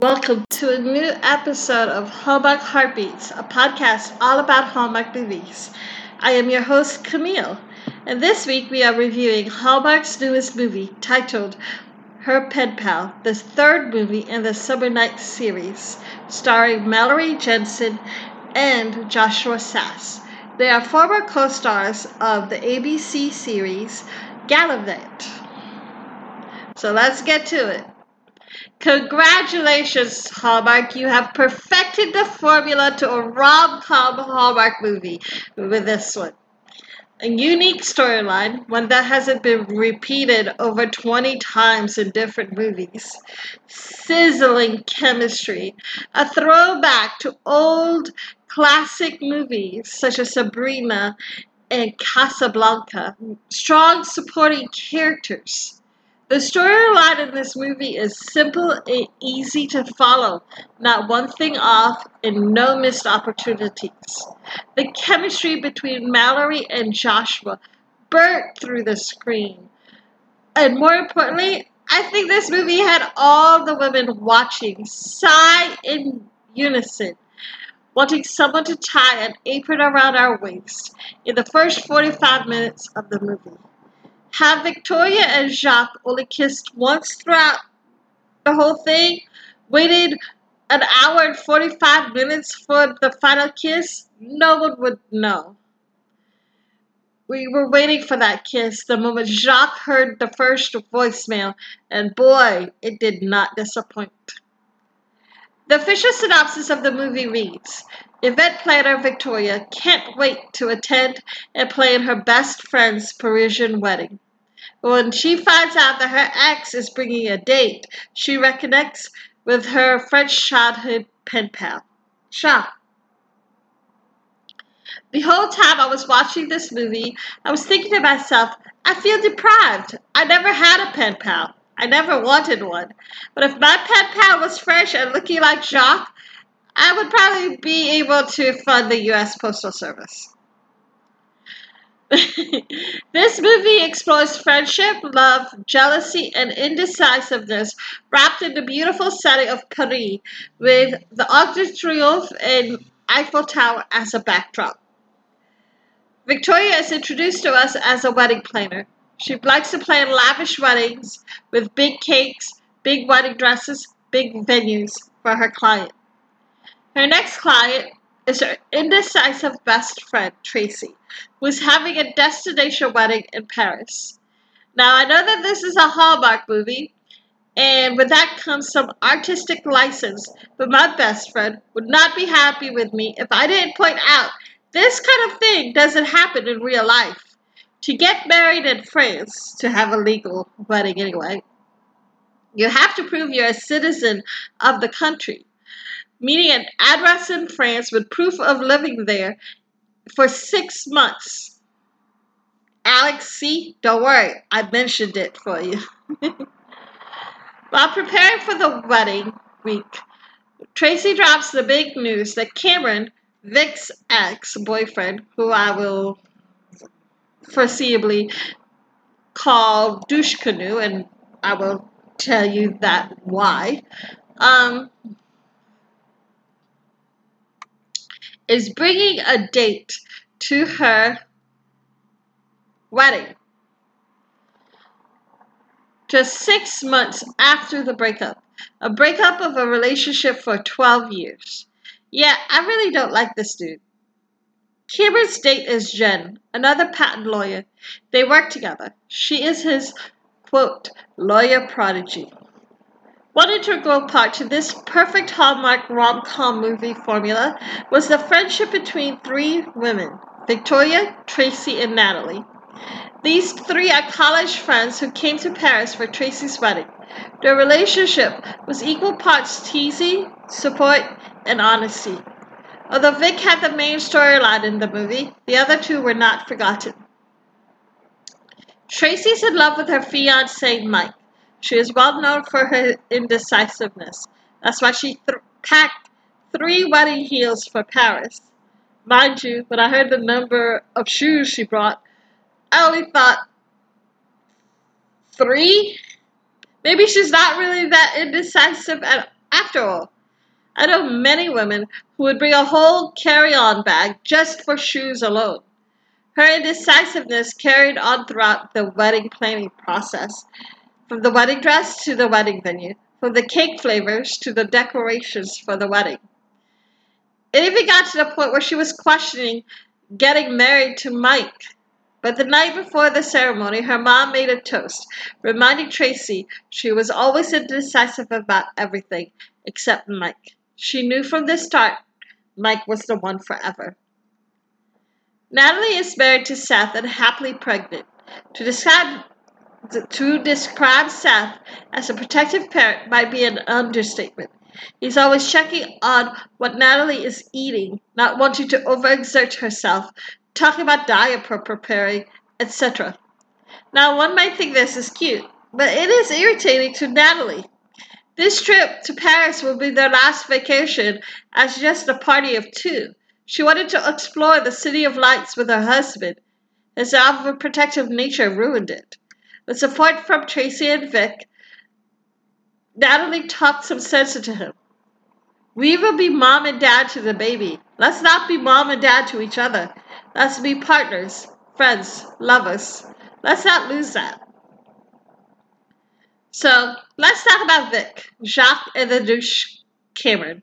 Welcome to a new episode of Hallmark Heartbeats, a podcast all about Hallmark movies. I am your host, Camille, and this week we are reviewing Hallmark's newest movie titled Her Pen Pal, the third movie in the Summer Nights series, starring Mallory Jansen and Joshua Sasse. They are former co stars of the ABC series Galavant. So let's get to it. Congratulations, Hallmark. You have perfected the formula to a rom com Hallmark movie with this one. A unique storyline, one that hasn't been repeated over 20 times in different movies. Sizzling chemistry, a throwback to old classic movies such as Sabrina and Casablanca. Strong supporting characters the storyline in this movie is simple and easy to follow, not one thing off, and no missed opportunities. The chemistry between Mallory and Joshua burnt through the screen. And more importantly, I think this movie had all the women watching sigh in unison, wanting someone to tie an apron around our waist in the first 45 minutes of the movie. Have Victoria and Jacques only kissed once throughout the whole thing? Waited an hour and 45 minutes for the final kiss? No one would know. We were waiting for that kiss the moment Jacques heard the first voicemail, and boy, it did not disappoint. The official synopsis of the movie reads Event planner Victoria can't wait to attend and plan her best friend's Parisian wedding. When she finds out that her ex is bringing a date, she reconnects with her French childhood pen pal, Jacques. The whole time I was watching this movie, I was thinking to myself, I feel deprived. I never had a pen pal. I never wanted one. But if my pen pal was French and looking like Jacques, I would probably be able to fund the U.S. Postal Service. this movie explores friendship, love, jealousy, and indecisiveness wrapped in the beautiful setting of Paris with the Arc de Triomphe and Eiffel Tower as a backdrop. Victoria is introduced to us as a wedding planner. She likes to plan lavish weddings with big cakes, big wedding dresses, big venues for her client. Her next client is her indecisive best friend, Tracy, who is having a destination wedding in Paris. Now, I know that this is a Hallmark movie, and with that comes some artistic license, but my best friend would not be happy with me if I didn't point out this kind of thing doesn't happen in real life. To get married in France, to have a legal wedding anyway, you have to prove you're a citizen of the country meaning an address in France with proof of living there for six months. Alex, see, don't worry, I mentioned it for you. While preparing for the wedding week, Tracy drops the big news that Cameron, Vic's ex boyfriend, who I will foreseeably call douche canoe, and I will tell you that why, um, is bringing a date to her wedding. Just six months after the breakup. A breakup of a relationship for 12 years. Yeah, I really don't like this dude. Cameron's date is Jen, another patent lawyer. They work together. She is his, quote, lawyer prodigy. One integral part to this perfect Hallmark rom com movie formula was the friendship between three women Victoria, Tracy, and Natalie. These three are college friends who came to Paris for Tracy's wedding. Their relationship was equal parts teasing, support, and honesty. Although Vic had the main storyline in the movie, the other two were not forgotten. Tracy's in love with her fiance Mike. She is well known for her indecisiveness. That's why she th- packed three wedding heels for Paris. Mind you, when I heard the number of shoes she brought, I only thought three? Maybe she's not really that indecisive at After all, I know many women who would bring a whole carry on bag just for shoes alone. Her indecisiveness carried on throughout the wedding planning process, from the wedding dress to the wedding venue, from the cake flavors to the decorations for the wedding. It even got to the point where she was questioning getting married to Mike. But the night before the ceremony, her mom made a toast, reminding Tracy she was always indecisive about everything except Mike. She knew from the start Mike was the one forever. Natalie is married to Seth and happily pregnant. To describe, to describe Seth as a protective parent might be an understatement. He's always checking on what Natalie is eating, not wanting to overexert herself, talking about diaper preparing, etc. Now, one might think this is cute, but it is irritating to Natalie. This trip to Paris will be their last vacation as just a party of two. She wanted to explore the City of Lights with her husband. His overprotective nature ruined it. With support from Tracy and Vic, Natalie talked some sense into him. We will be mom and dad to the baby. Let's not be mom and dad to each other. Let's be partners, friends, lovers. Let's not lose that. So let's talk about Vic, Jacques, and the douche Cameron.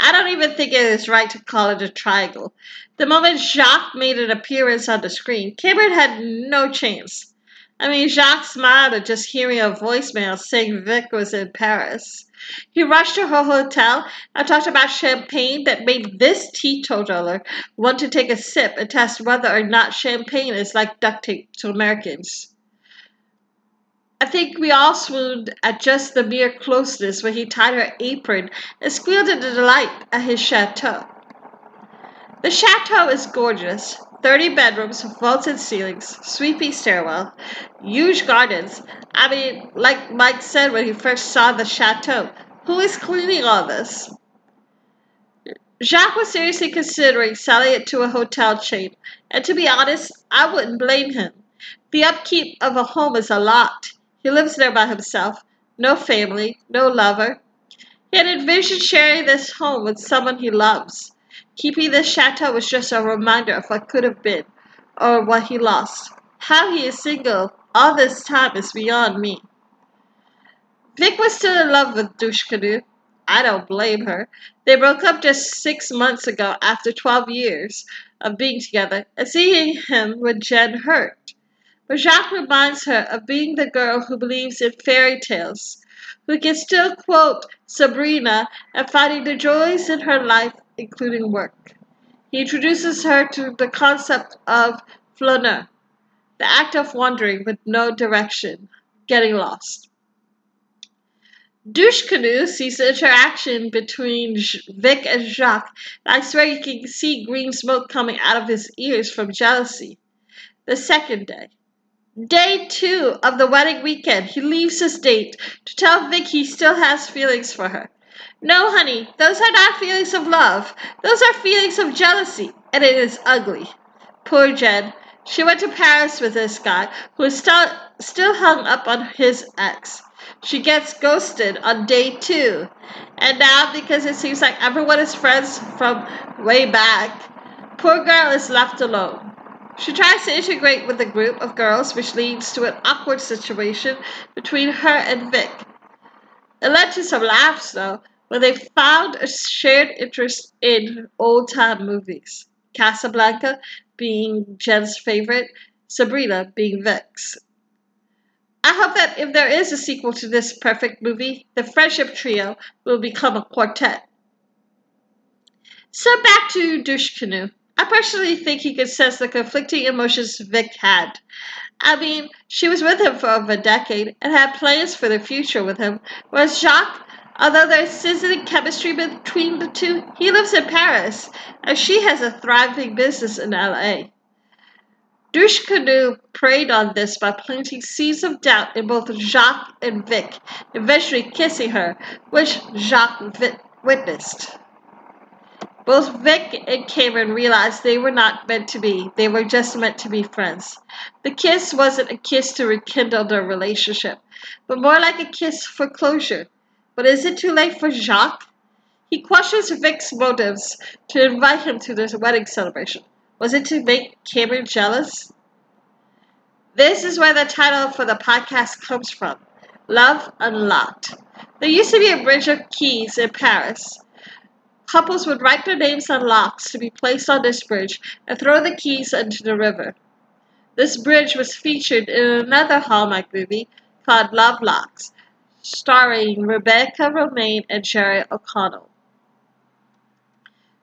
I don't even think it is right to call it a triangle. The moment Jacques made an appearance on the screen, Cameron had no chance. I mean, Jacques smiled at just hearing a voicemail saying Vic was in Paris. He rushed to her hotel and talked about champagne that made this teetotaler want to take a sip and test whether or not champagne is like duct tape to Americans. I think we all swooned at just the mere closeness when he tied her apron and squealed in delight at his chateau. The chateau is gorgeous. 30 bedrooms, vaulted ceilings, sweeping stairwell, huge gardens. I mean, like Mike said when he first saw the chateau, who is cleaning all this? Jacques was seriously considering selling it to a hotel chain, and to be honest, I wouldn't blame him. The upkeep of a home is a lot. He lives there by himself, no family, no lover. He had envisioned sharing this home with someone he loves. Keeping this chateau was just a reminder of what could have been, or what he lost. How he is single all this time is beyond me. Vic was still in love with Douche Canoe. I don't blame her. They broke up just six months ago after 12 years of being together, and seeing him with Jen hurt. But Jacques reminds her of being the girl who believes in fairy tales, who can still quote Sabrina and finding the joys in her life including work. He introduces her to the concept of flâneur, the act of wandering with no direction, getting lost. Douche Canoe sees the interaction between Vic and Jacques, and I swear you can see green smoke coming out of his ears from jealousy. The second day. Day two of the wedding weekend, he leaves his date to tell Vic he still has feelings for her. No, honey, those are not feelings of love. Those are feelings of jealousy, and it is ugly. Poor Jen. She went to Paris with this guy who is still, still hung up on his ex. She gets ghosted on day two. And now, because it seems like everyone is friends from way back, poor girl is left alone. She tries to integrate with a group of girls, which leads to an awkward situation between her and Vic. It led to some laughs, though, when they found a shared interest in old time movies. Casablanca being Jen's favorite, Sabrina being Vic's. I hope that if there is a sequel to this perfect movie, the friendship trio will become a quartet. So back to Douche Canoe. I personally think he could sense the conflicting emotions Vic had. I mean, she was with him for over a decade and had plans for the future with him, whereas Jacques Although there's sizzling chemistry between the two, he lives in Paris, and she has a thriving business in LA. Canoe preyed on this by planting seeds of doubt in both Jacques and Vic, eventually kissing her, which Jacques witnessed. Both Vic and Cameron realized they were not meant to be. They were just meant to be friends. The kiss wasn't a kiss to rekindle their relationship, but more like a kiss for closure. But is it too late for Jacques? He questions Vic's motives to invite him to this wedding celebration. Was it to make Cameron jealous? This is where the title for the podcast comes from Love Unlocked. There used to be a bridge of keys in Paris. Couples would write their names on locks to be placed on this bridge and throw the keys into the river. This bridge was featured in another Hallmark movie called Love Locks, starring Rebecca Romijn and Jerry O'Connell.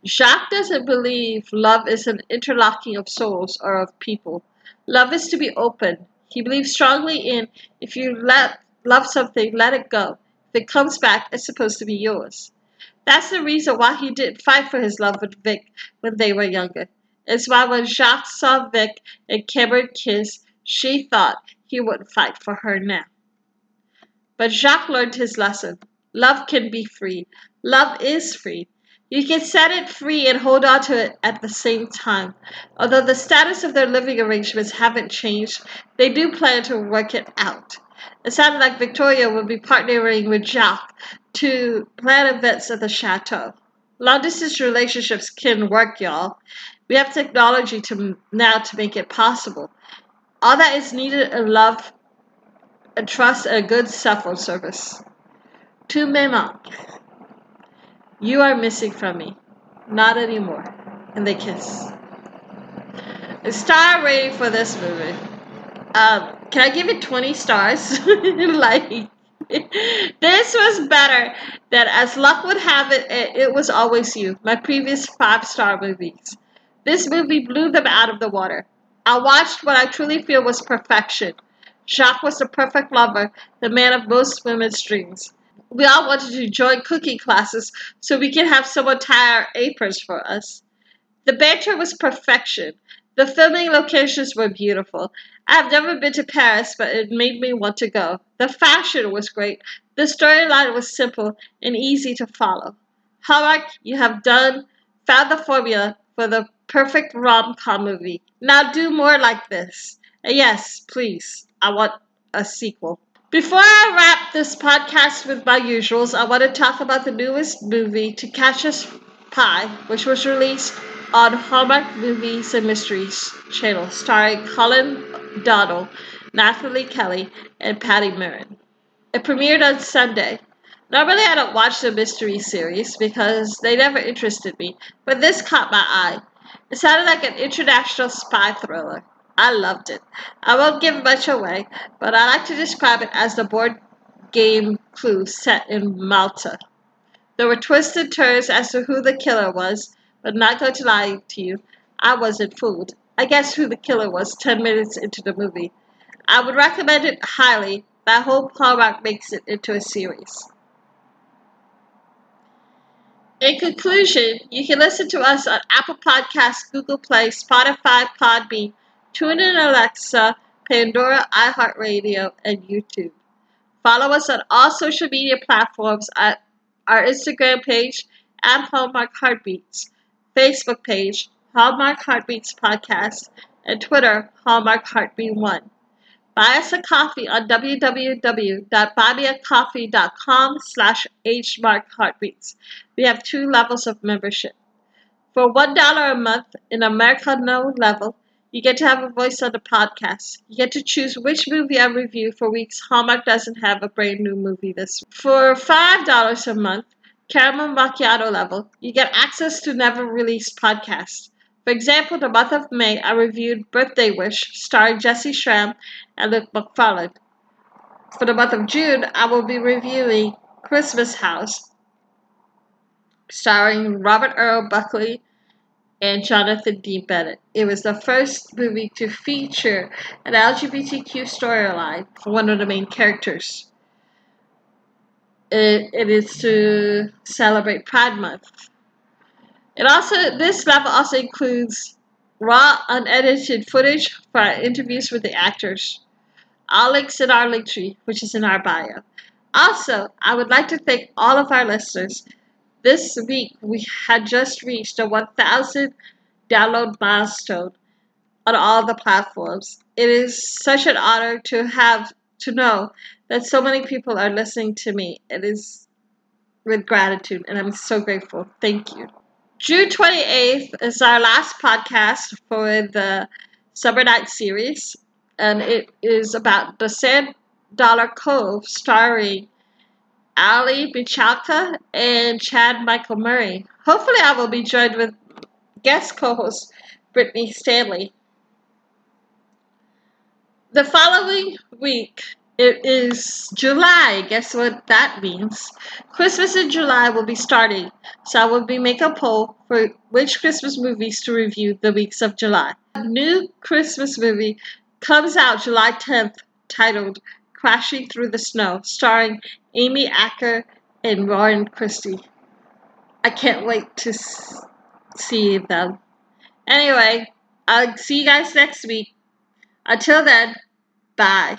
Jacques doesn't believe love is an interlocking of souls or of people. Love is to be open. He believes strongly in if you let love something, let it go. If it comes back, it's supposed to be yours. That's the reason why he didn't fight for his love with Vic when they were younger. It's why when Jacques saw Vic and Cameron kiss, she thought he would fight for her now. But Jacques learned his lesson. Love can be free. Love is free. You can set it free and hold on to it at the same time. Although the status of their living arrangements haven't changed, they do plan to work it out. It sounded like Victoria will be partnering with Jacques to plan events at the chateau. Long distance relationships can work, y'all. We have technology to now to make it possible. All that is needed is love and trust and a good cell phone service. To Mema. You are missing from me. Not anymore. And they kiss. A star rating for this movie. Um, can I give it 20 stars? like, this was better than As Luck Would Have It, it, it was Always You, my previous five star movies. This movie blew them out of the water. I watched what I truly feel was perfection. Jacques was the perfect lover, the man of most women's dreams we all wanted to join cooking classes so we could have someone tie our aprons for us. The banter was perfection. The filming locations were beautiful. I have never been to Paris, but it made me want to go. The fashion was great. The storyline was simple and easy to follow. Hallmark, you have done, found the formula for the perfect rom com movie. Now do more like this. Yes, please, I want a sequel. Before I wrap this podcast with my usuals, I want to talk about the newest movie, To Catch a Spy, which was released on Hallmark Movies and Mysteries channel, starring Colin Donnell, Nathalie Kelly, and Patti Murin. It premiered on Sunday. Normally, I don't watch the mystery series because they never interested me, but this caught my eye. It sounded like an international spy thriller. I loved it. I won't give much away, but I like to describe it as the board game clue set in Malta. There were twists and turns as to who the killer was, but not going to lie to you, I wasn't fooled. I guessed who the killer was 10 minutes into the movie. I would recommend it highly. That whole Hallmark makes it into a series. In conclusion, you can listen to us on Apple Podcasts, Google Play, Spotify, Podbean, TuneIn Alexa, Pandora, iHeartRadio, and YouTube. Follow us on all social media platforms at our Instagram page at Hallmark Heartbeats, Facebook page Hallmark Heartbeats Podcast, and Twitter Hallmark Heartbeat One. Buy us a coffee on www.buymeacoffee.com slash hmarkheartbeats. We have two levels of membership. For $1 a month in Americano level, you get to have a voice on the podcast. You get to choose which movie I review for weeks Hallmark doesn't have a brand new movie this week. For $5 a month, caramel macchiato level, you get access to never released podcasts. For example, the month of May, I reviewed Birthday Wish, starring Jessy Schram and Luke Macfarlane. For the month of June, I will be reviewing Christmas House, starring Robert Earl Buckley and Jonathan D. Bennett. It was the first movie to feature an LGBTQ storyline for one of the main characters. It, it is to celebrate Pride Month. It also this map also includes raw, unedited footage for our interviews with the actors. All links in our link tree, which is in our bio. Also, I would like to thank all of our listeners this week, we had just reached a 1,000 download milestone on all the platforms. It is such an honor to have to know that so many people are listening to me. It is with gratitude, and I'm so grateful. Thank you. June 28th is our last podcast for the Summer Night series, and it is about the Sand Dollar Cove starring Aly Michalka and Chad Michael Murray. Hopefully, I will be joined with guest co host Brittany Stanley. The following week, it is July. Guess what that means? Christmas in July will be starting, so I will be making a poll for which Christmas movies to review the weeks of July. A new Christmas movie comes out July 10th titled Crashing Through the Snow, starring Amy Acker and Warren Christie. I can't wait to see them. Anyway, I'll see you guys next week. Until then, bye.